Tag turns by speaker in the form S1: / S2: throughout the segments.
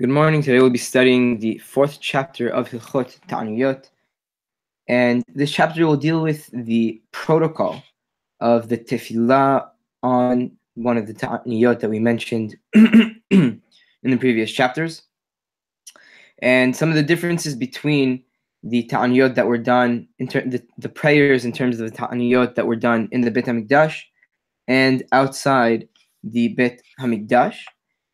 S1: Good morning. Today we'll be studying the fourth chapter of Hilchot Ta'aniyot. And this chapter will deal with the protocol of the tefillah on one of the Ta'aniyot that we mentioned in the previous chapters. And some of the differences between the Ta'aniyot that were done, in ter- the, the prayers in terms of the Ta'aniyot that were done in the Bet HaMikdash and outside the Bet HaMikdash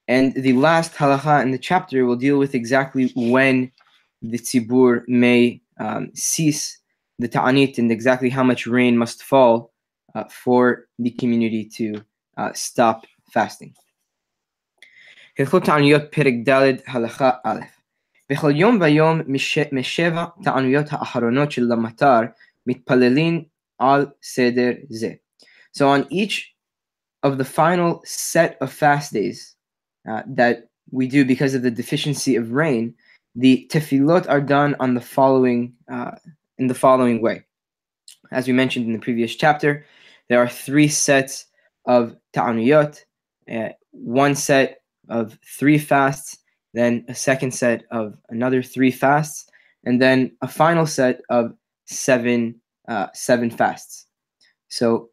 S1: and the last halacha in the chapter will deal with exactly when the tzibur may um, cease the ta'anit and exactly how much rain must fall uh, for the community to uh, stop fasting. הלכות תעניות פרק ד' הלכה א' בכל יום ויום משבע תענויות האחרונות של המטר מתפללים על סדר זה. So on each of the final set of fast days, uh, that we do because of the deficiency of rain, the tefillot are done on the following uh, in the following way. As we mentioned in the previous chapter, there are three sets of ta'aniyot, uh, one set of three fasts, then a second set of another three fasts, and then a final set of seven uh, seven fasts. So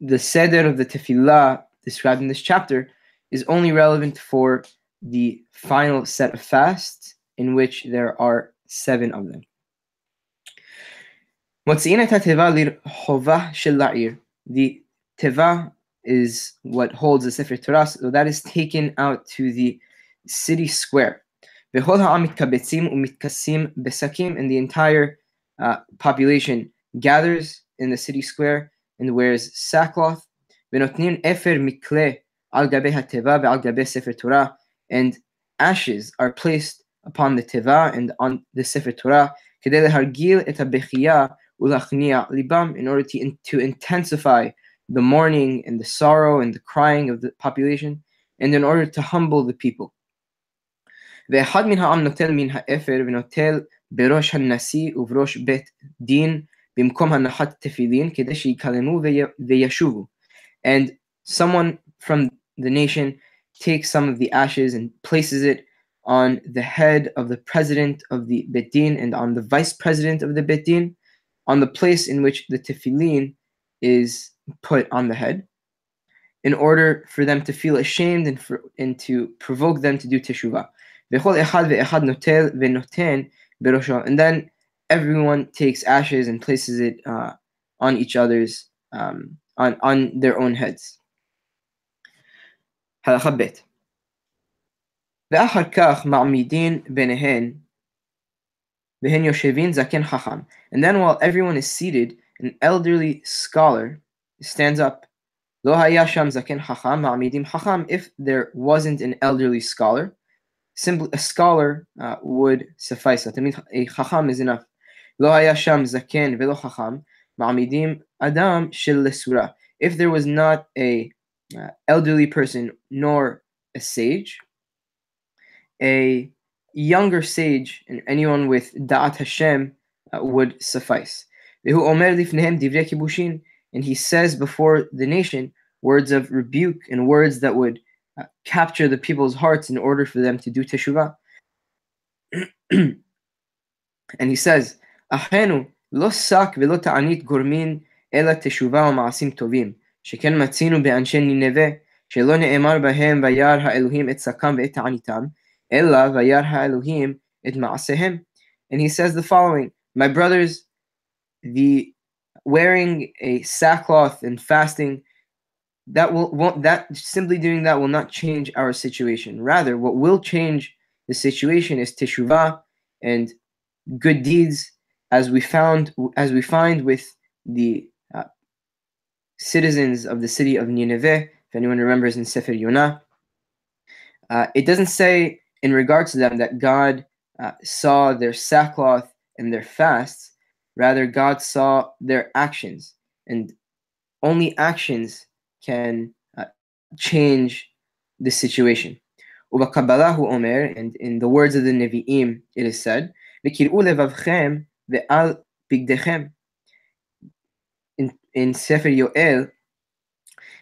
S1: the seder of the tefillah described in this chapter is only relevant for the final set of fasts, in which there are seven of them. The teva is what holds the Sefer Torah, so that is taken out to the city square. And the entire uh, population gathers in the city square and wears sackcloth al teva al sefer Torah, and ashes are placed upon the teva and on the sefer Torah, כדי להרגיל את הבכייה ולהכניע ליבם, in order to, to intensify the mourning and the sorrow and the crying of the population, and in order to humble the people. ואחד מן העם נוטל מן האפר ונוטל בראש הנשיא ובראש בית דין במקום הנחת תפילין כדי שיקלמו וישובו. And someone from the nation takes some of the ashes and places it on the head of the president of the Beit Din and on the vice president of the Beit Din, on the place in which the tefillin is put on the head, in order for them to feel ashamed and, for, and to provoke them to do teshuvah. And then everyone takes ashes and places it uh, on each other's, um, on, on their own heads. هلا لآخر كاخ بينهن بهن Hacham. And then while everyone is seated, an elderly scholar stands up. Lo Hacham. If there wasn't an elderly scholar, simply a scholar uh, would suffice. A Hacham is enough. Lo hayasham Zakin velo ma'amidim Adam shil If there was not a uh, elderly person nor a sage. A younger sage and anyone with Da'at Hashem uh, would suffice. And he says before the nation words of rebuke and words that would uh, capture the people's hearts in order for them to do teshuvah. and he says, Ahenu lo sak velo ta'anit gormin ela teshuvah ma'asim tovim. שכן מצינו באנשי נינווה, שלא נאמר בהם וירא האלוהים את שקם ואת תעניתם, אלא וירא האלוהים את מעשיהם. And he says the following, My brothers, the wearing a sackcloth and fasting, that will won't that simply doing that will not change our situation. Rather, what will change the situation is teshuvah and good deeds, as we found as we find with the citizens of the city of Nineveh, if anyone remembers in Sefer Yonah. Uh, it doesn't say in regards to them that God uh, saw their sackcloth and their fasts. Rather, God saw their actions, and only actions can uh, change the situation. Omer, and in the words of the Nevi'im, it is said, in Sefer Yoel,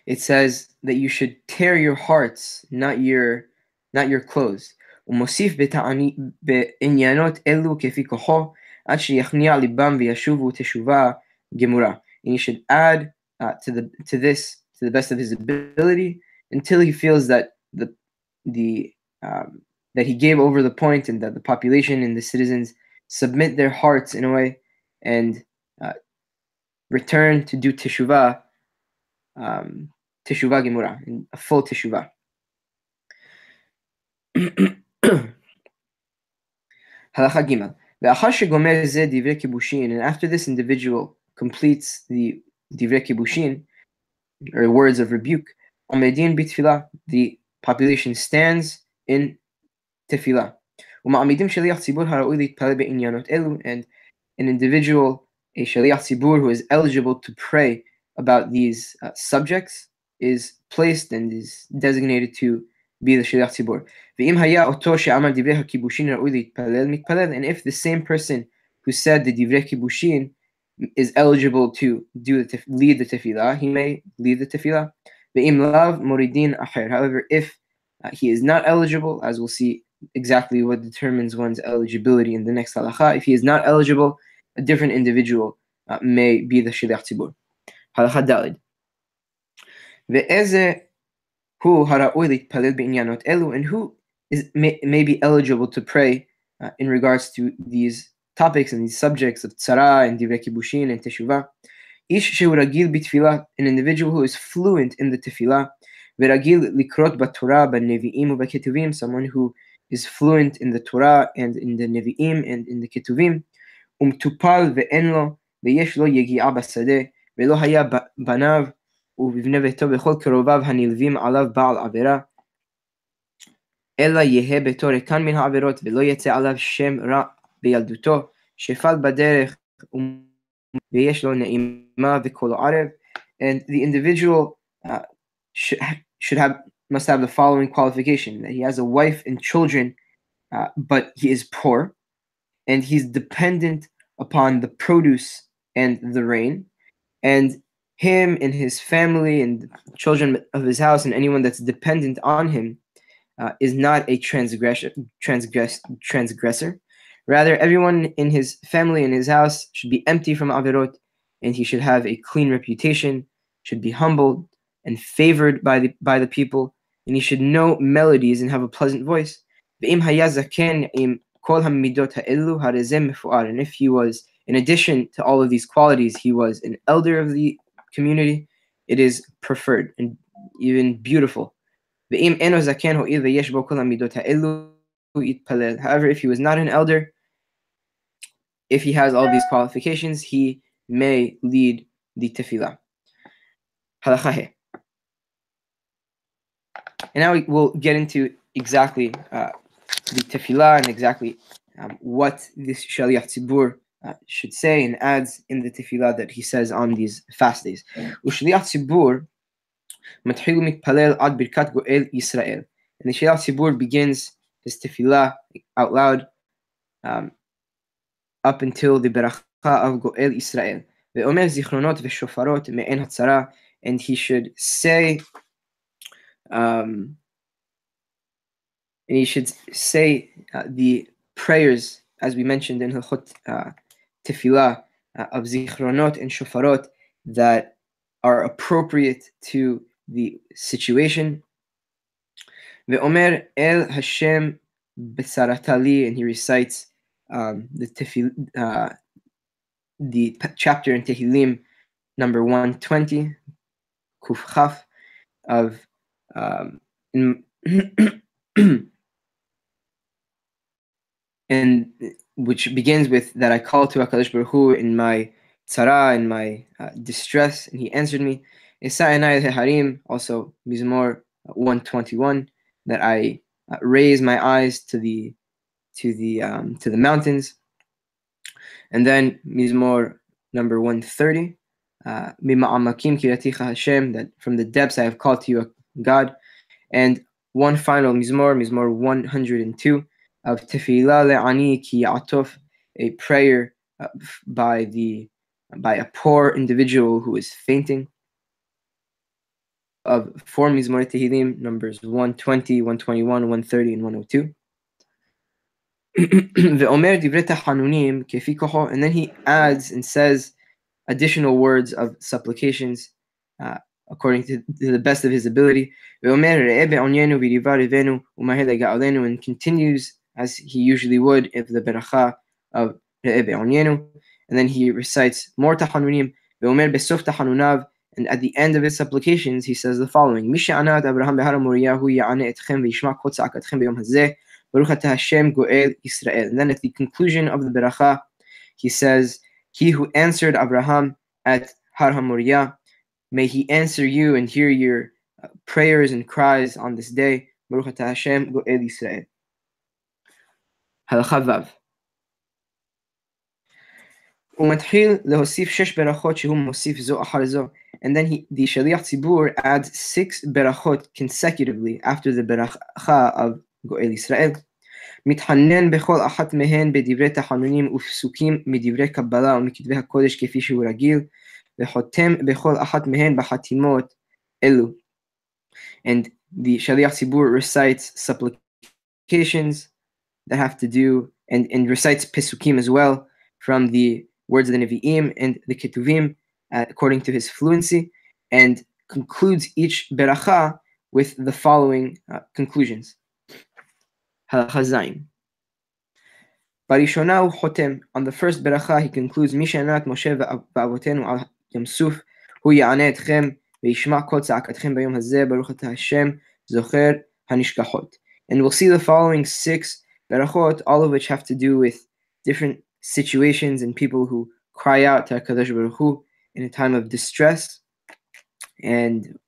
S1: it says that you should tear your hearts, not your not your clothes. ומוסיף בתעני- בעניינות אלו כפי כוחו, עד שיכניע ליבם וישובו תשובה גמורה. And he should add uh, to the to this to the best of his ability until he feels that the the um, that he gave over the point and that the population and the citizens submit their hearts in a way and uh, return to do teshuvah, um, teshuvah gemura, a full teshuvah. Halacha gimel. And after this individual completes the divrei kibushin, or words of rebuke, Omedin bitfilah, the population stands in tefillah. And an individual a Shaliach Sibur who is eligible to pray about these uh, subjects is placed and is designated to be the Shaliach Sibur. And if the same person who said the Divrei Kibushin is eligible to do the lead the tefillah, he may lead the tefillah. However, if uh, he is not eligible, as we'll see exactly what determines one's eligibility in the next halacha, if he is not eligible, a different individual uh, may be the Shiliach tibur halacha Dalid. Ve'eze hu hara'oy litpalel be'inyanot elu, and who is, may, may be eligible to pray uh, in regards to these topics and these subjects of tzara and divrei and teshuvah. Ish sheuragil bitfilah, an individual who is fluent in the tefillah, veragil likrot b'torah, b'nevi'im u'b'ketuvim, someone who is fluent in the Torah and in the Nevi'im and in the Ketuvim. ומטופל ואין לו, ויש לו יגיעה בשדה, ולא היה בניו ובבני ביתו וכל קרוביו הנלווים עליו בעל עבירה, אלא יהא ביתו ריקן מן העבירות, ולא יצא עליו שם רע בילדותו, שפל בדרך ויש לו נעימה וכל ערב, and the individual uh, should, should have must have the following qualification that he has a wife and children, uh, but he is poor, and he's dependent upon the produce and the rain, and him and his family and children of his house and anyone that's dependent on him uh, is not a transgressor, transgress, transgressor. Rather, everyone in his family and his house should be empty from averot, and he should have a clean reputation, should be humbled and favored by the by the people, and he should know melodies and have a pleasant voice. And if he was, in addition to all of these qualities, he was an elder of the community, it is preferred and even beautiful. However, if he was not an elder, if he has all these qualifications, he may lead the tefillah. And now we will get into exactly uh, the tefillah and exactly um, what this shaliach tzibur uh, should say and adds in the tefillah that he says on these fast days. ושליח ציבור מתחיל ומתפלל עד ברכת גואל ישראל. And the shaliach tzibur begins his tefillah out loud um, up until the beracha of goel Israel. ואומר זיכרונות ושופרות מעין הצרה, and he should say um, and he should say uh, the prayers, as we mentioned in Hilchot uh, Tefillah, uh, of Zichronot and Shofarot that are appropriate to the situation. Ve'omer El Hashem Besaratali, and he recites um, the tefil, uh, the chapter in Tehillim number 120, Kuf Chaf, of um, and which begins with that I called to Hakadosh Baruch Hu in my tzara, in my uh, distress, and He answered me. Isa'inai Harim, also Mizmor 121, that I uh, raise my eyes to the to the um, to the mountains, and then Mizmor number 130, uh, Mima Amakim Kiraticha Hashem, that from the depths I have called to you, God, and one final Mizmor, Mizmor 102 of Tefillah Le'ani Ki Atuf, a prayer uh, by the by a poor individual who is fainting. Of four Mizmor Tehillim, numbers 120, 121, 130, and 102. and then he adds and says additional words of supplications uh, according to, to, the best of his ability. And continues as he usually would if the beracha of Re'ebe Onyenu. And then he recites more Tahanunim, beomer Besof Tahanunav, and at the end of his supplications, he says the following, Misha Anat Abraham Behar Moriyahu Ya'ane Etchem Ve'yishma Kod Sa'akatchem Be'yom Hazeh, Baruch Hashem Goel Israel. And then at the conclusion of the beracha, he says, He who answered Abraham at Har HaMoriah, may he answer you and hear your uh, prayers and cries on this day. Baruch Atah Hashem Goel Israel. הלכה ו' הוא מתחיל להוסיף שש ברכות שהוא מוסיף זו אחר זו. And then he, the Shaliach Tzibur adds six berachot consecutively after the beracha of גואל ישראל. מתחנן בכל אחת מהן בדברי תחנונים ופסוקים מדברי קבלה ומכתבי הקודש כפי שהוא רגיל, וחותם בכל אחת מהן בחתימות אלו. And the Shaliach Tzibur recites supplications that have to do and, and recites Pesukim as well from the words of the Nevi'im and the Ketuvim uh, according to his fluency and concludes each beracha with the following uh, conclusions. halachazim. Barishonau Hotem. On the first beracha, he concludes, Mishanat Moshe va'avotenu al yamsuf hu ya'aneh etchem v'yishma kol tza'akatchem b'yom hazeh baruch atah Hashem zocher hanishkachot. And we'll see the following six berachot, all of which have to do with different situations and people who cry out to HaKadosh Baruch Hu in a time of distress. And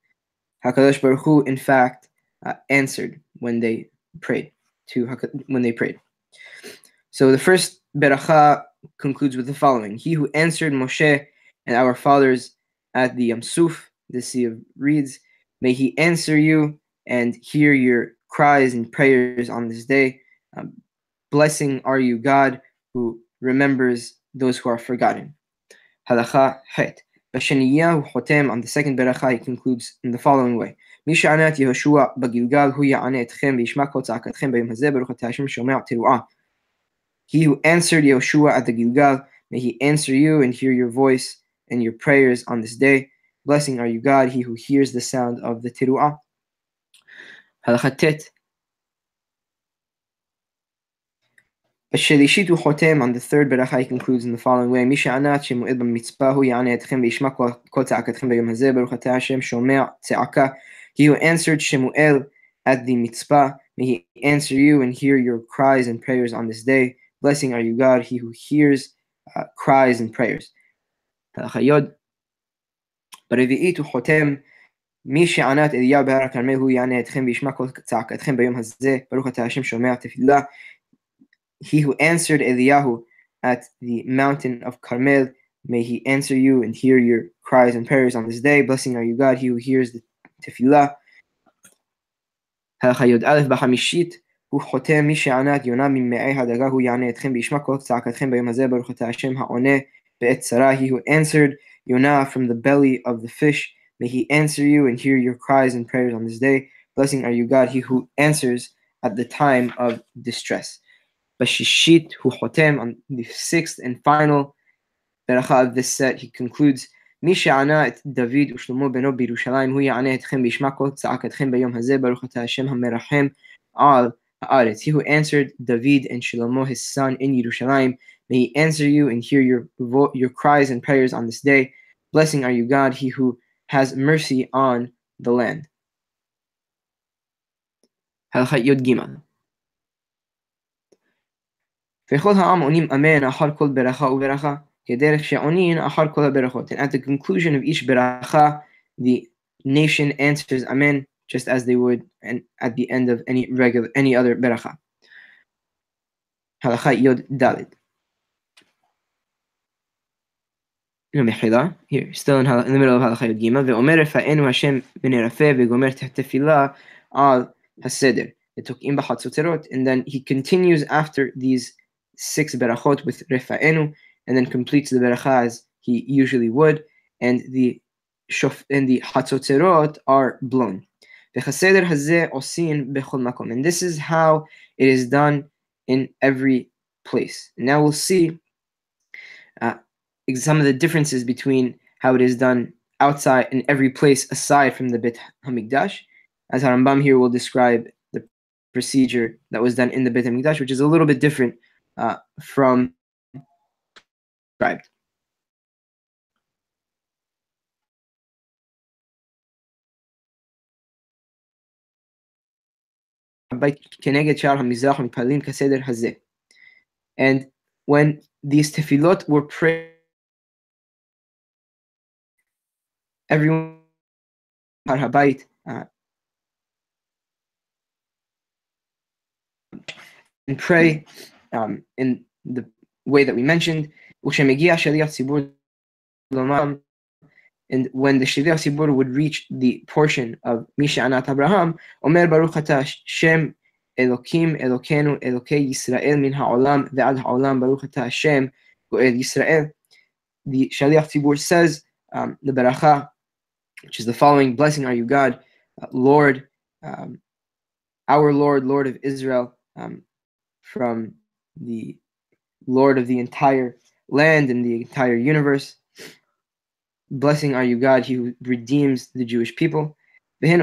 S1: HaKadosh Baruch Hu, in fact, uh, answered when they prayed to when they prayed. So the first beracha concludes with the following: He who answered Moshe and our fathers at the Yamsuf, the Sea of Reeds, may he answer you and hear your cries and prayers on this day. Um, Blessing are you, God, who remembers those who are forgotten. Halacha het. Bashaniyahu Hotem on the second beracha he concludes in the following way: Mishanat Yehoshua Bagilgal Hu Ya'anetchem Vishmakot Zakatchem Bayim Hazeh Baruch Hashem Shomel Teruah. He who answered Yehoshua at the Gilgal, may he answer you and hear your voice and your prayers on this day. Blessing are you, God, he who hears the sound of the Teruah. Halachatet Bashalishit uchotem on the third beracha concludes in the following way: Mishanat shemu'ed b'mitzpahu ya'aneh etchem ve'ishma kol tza'akatchem be'yom hazeh baruch atah Hashem shomer tza'aka. He who answered Shemuel at the mitzpah, may he answer you and hear your cries and prayers on this day. Blessing are you, God, he who hears uh, cries and prayers. ברביעית הוא חותם מי שענת אליהו בהר הכרמל הוא יענה אתכם וישמע כל צעקתכם ביום הזה ברוך אתה השם שומע תפילה He who answered Eliyahu at the mountain of Carmel may he answer you and hear your cries and prayers on this day blessing are you God he who hears the תפילה. הלכה י"א בחמישית הוא חותם מי שענה את יונה ממעי הדגה הוא יענה אתכם וישמע כל צעקתכם ביום הזה ברוך אתה השם העונה בעת צרה he who answered Yonah from the belly of the fish may he answer you and hear your cries and prayers on this day blessing are you God he who answers at the time of distress בששישית הוא חותם on the sixth and final ברכה of this set he concludes מי שענה את דוד ושלמה בנו בירושלים, הוא יענה אתכם וישמע כל צעקתכם ביום הזה, ברוך אתה השם המרחם על הארץ. He who answered David and Shlomo his son in Yerushalayim, may he answer you and hear your, your cries and prayers on this day. Blessing are you, God, he who has mercy on the land. הלכת י"ג וכל העם עונים אמן אחר כל ברכה וברכה כדרך שעונין אחר כל הברכות. And at the conclusion of each beracha, the nation answers amen just as they would and at the end of any regular any other beracha. הלכה י"ד מחילה, here, still in, in the middle of הלכה י"ג, ואומר רפאנו השם ונרפא וגומר תפילה על הסדר, ותוקעים בחצוצרות, and then he continues after these six berachot with refa'enu, and then completes the beracha as he usually would, and the shof, and the hatzotzerot are blown. And this is how it is done in every place. Now we'll see uh, some of the differences between how it is done outside in every place aside from the Beit Hamikdash, as Harambam here will describe the procedure that was done in the Beit Hamikdash, which is a little bit different uh, from described. And when these tefillot were prayed, everyone Habayit uh, and pray um, in the way that we mentioned. And when the Shaliach Sibur would reach the portion of Misha Anat Abraham, Omer Baruch Ata Shem Elokim Elokenu Elokei Yisrael min ha'olam ve'ad ha'olam Baruch Hashem Go'el Yisrael. The Shaliach Tzibur says um, the Beracha, which is the following: Blessing are you, God, uh, Lord, um, our Lord, Lord of Israel, um, from the Lord of the entire land and the entire universe. Blessing are you, God, He who redeems the Jewish people. And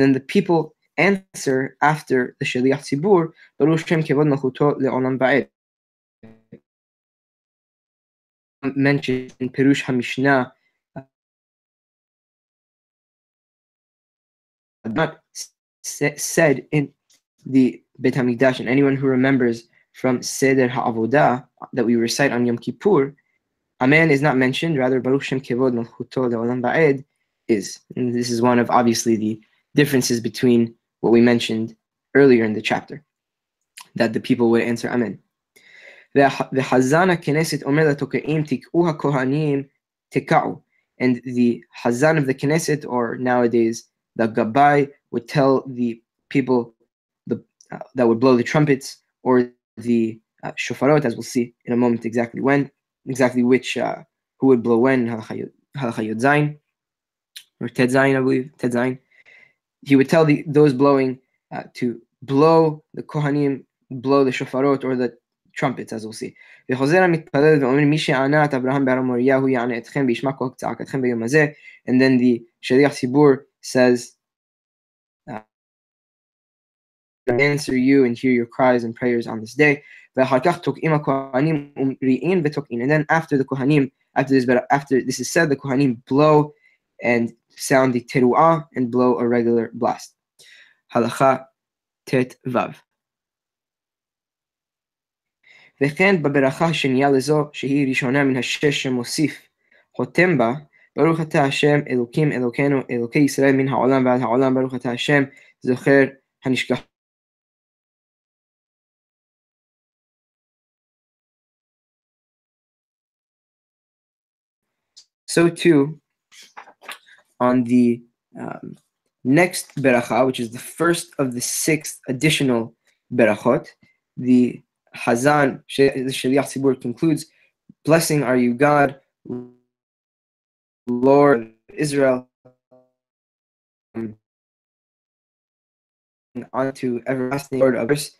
S1: then the people answer after the Shaliach Tzibur, Baruch Shem Kevod Malchuto Le'olam Ba'ed. Mentioned in Perush HaMishnah, uh, not said in the Beit HaMikdash, and anyone who remembers from Seder HaAvodah that we recite on Yom Kippur, Amen is not mentioned, rather Baruch Shem Kevod Malchuto Le'olam Ba'ed is. And this is one of obviously the differences between what we mentioned earlier in the chapter, that the people would answer Amen. וחזן הכנסת אומר לתוקעים תקעו הכהנים תקעו and the Hazan of the Knesset or nowadays the Gabbai would tell the people the, uh, that would blow the trumpets or the uh, shofarot, as we'll see in a moment exactly when, exactly which, uh, who would blow when, Halachayot Zain, or Ted Zain, I believe, Ted Zain. He would tell the, those blowing uh, to blow the Kohanim, blow the shofarot or the trumpets, as we'll see. וחוזר המתפלל ואומר מי שענה את אברהם בהר מוריה יענה אתכם וישמע כל צעקתכם ביום הזה and then the שליח ציבור says answer you and hear your cries and prayers on this day. And then after the Kohanim, after this, but after this is said, the Kohanim blow and sound the teruah and blow a regular blast. Halacha tet vav. וכן בברכה השנייה לזו, שהיא ראשונה מן השש שמוסיף חותם בה, ברוך אתה השם אלוקים אלוקינו אלוקי ישראל מן העולם ועד העולם, ברוך אתה השם זוכר הנשכח So too, on the um, next beracha, which is the first of the six additional berachot, the Hazan, the Shaliach Tzibur concludes, Blessing are you, God, Lord Israel, um, unto everlasting Lord of us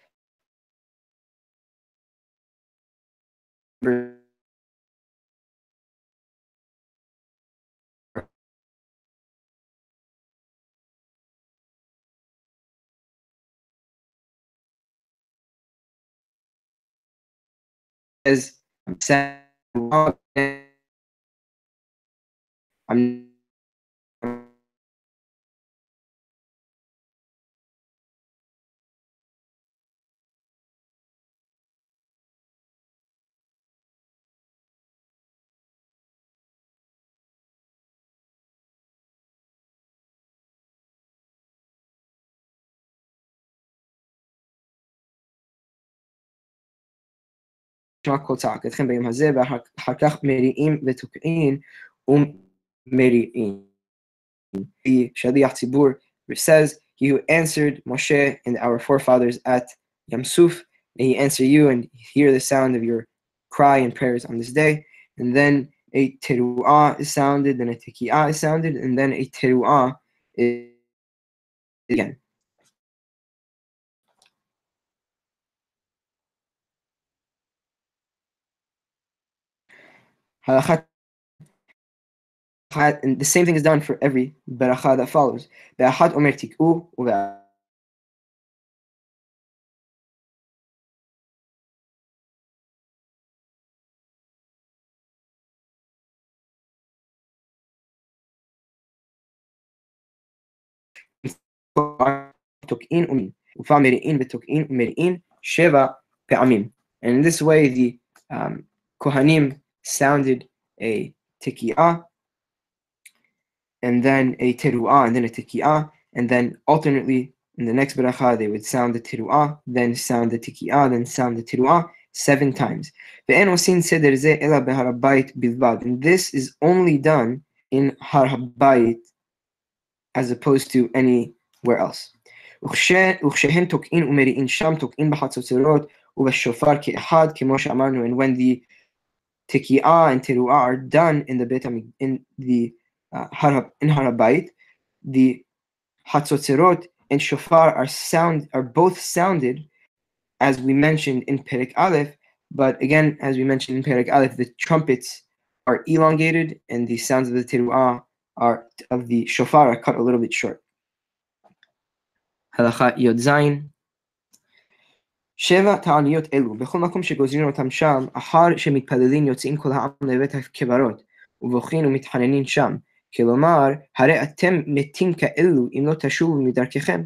S1: عم Charcoal Talk. Het ging bij hem hazeer, waar haar kracht met die een werd ook een om Meri'in. The Shaliach Tzibur says, He who answered Moshe and our forefathers at Yamsuf, may He answer you and hear the sound of your cry and prayers on this day. And then a teruah is sounded, then a tekiah is sounded, and then a teruah is again. Halakha and the same thing is done for every beracha that follows. Be'ahad omer tik'u u'be'ahad תוקעין ומין, ופעם מריעין ותוקעין ומריעין שבע פעמים. And in this way the um, Kohanim sounded a tiki'ah, and then a teruah, and then a tiki'ah, and then alternately in the next bracha they would sound the teruah, then sound the tiki'ah, then sound the teruah seven times. And this is only done in Har Habayit as opposed to anywhere else. And when the tiki'ah and teruah are done in the, in the uh, in Harabayit the hatzotzerot and shofar are sound are both sounded as we mentioned in Perek Aleph but again as we mentioned in Perek Aleph the trumpets are elongated and the sounds of the teruah are of the shofar are cut a little bit short. הלכה י"ז שבע תעניות אלו, בכל מקום שגוזרים אותם שם, אחר שמתפללים יוצאים כל העם לבית הקברות, ובוכים ומתחננים שם. כלומר, הרי אתם מתים כאלו אם לא תשובו מדרככם.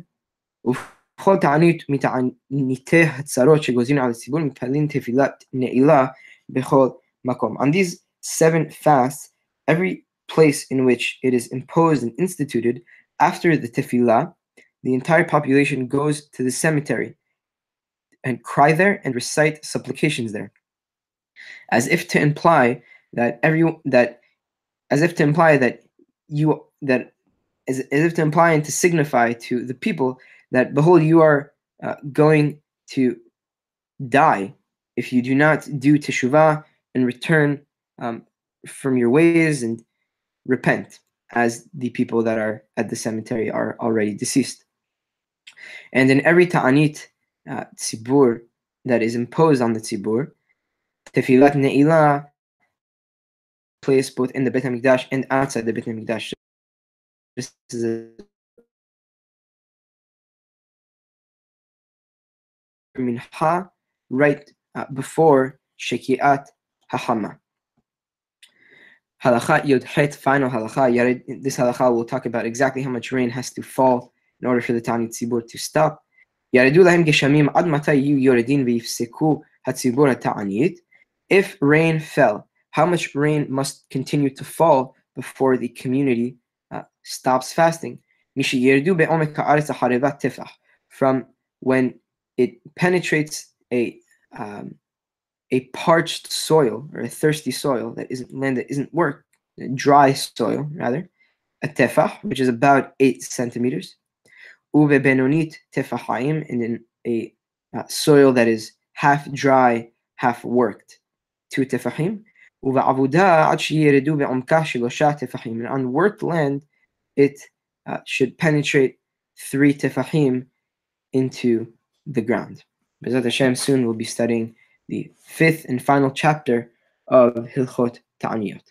S1: ובכל תענית מתעניתי הצרות שגוזרים על הציבור, מתפללים תפילת נעילה בכל מקום. On these seven fasts, every place in which it is imposed and instituted, after the tefillah, the entire population goes to the cemetery and cry there and recite supplications there, as if to imply that every that, as if to imply that you that as, as if to imply and to signify to the people that behold you are uh, going to die if you do not do teshuvah and return um, from your ways and repent, as the people that are at the cemetery are already deceased. And in every ta'anit uh, tzibur that is imposed on the tzibur, tefilat ne'ilah placed both in the Beit HaMikdash and outside the Beit HaMikdash. This is a minha right uh, before Shekiat Hahama. Halacha Yod final halacha. This halacha will talk about exactly how much rain has to fall in order for the Tani Tzibur to stop. ירדו להם גשמים עד מתי יהיו יורדים ויפסקו הציבור התענית. If rain fell, how much rain must continue to fall before the community uh, stops fasting? From when it penetrates a um, a parched soil or a thirsty soil that isn't land that isn't work, dry soil rather, a tefah, which is about eight centimeters, uve benonit tefahaim, and in a uh, soil that is half dry, half worked, two tefahim, and on worked land, it uh, should penetrate three tefahim into the ground. Bezat Hashem, soon we'll be studying the fifth and final chapter of Hilchot Ta'aniyot.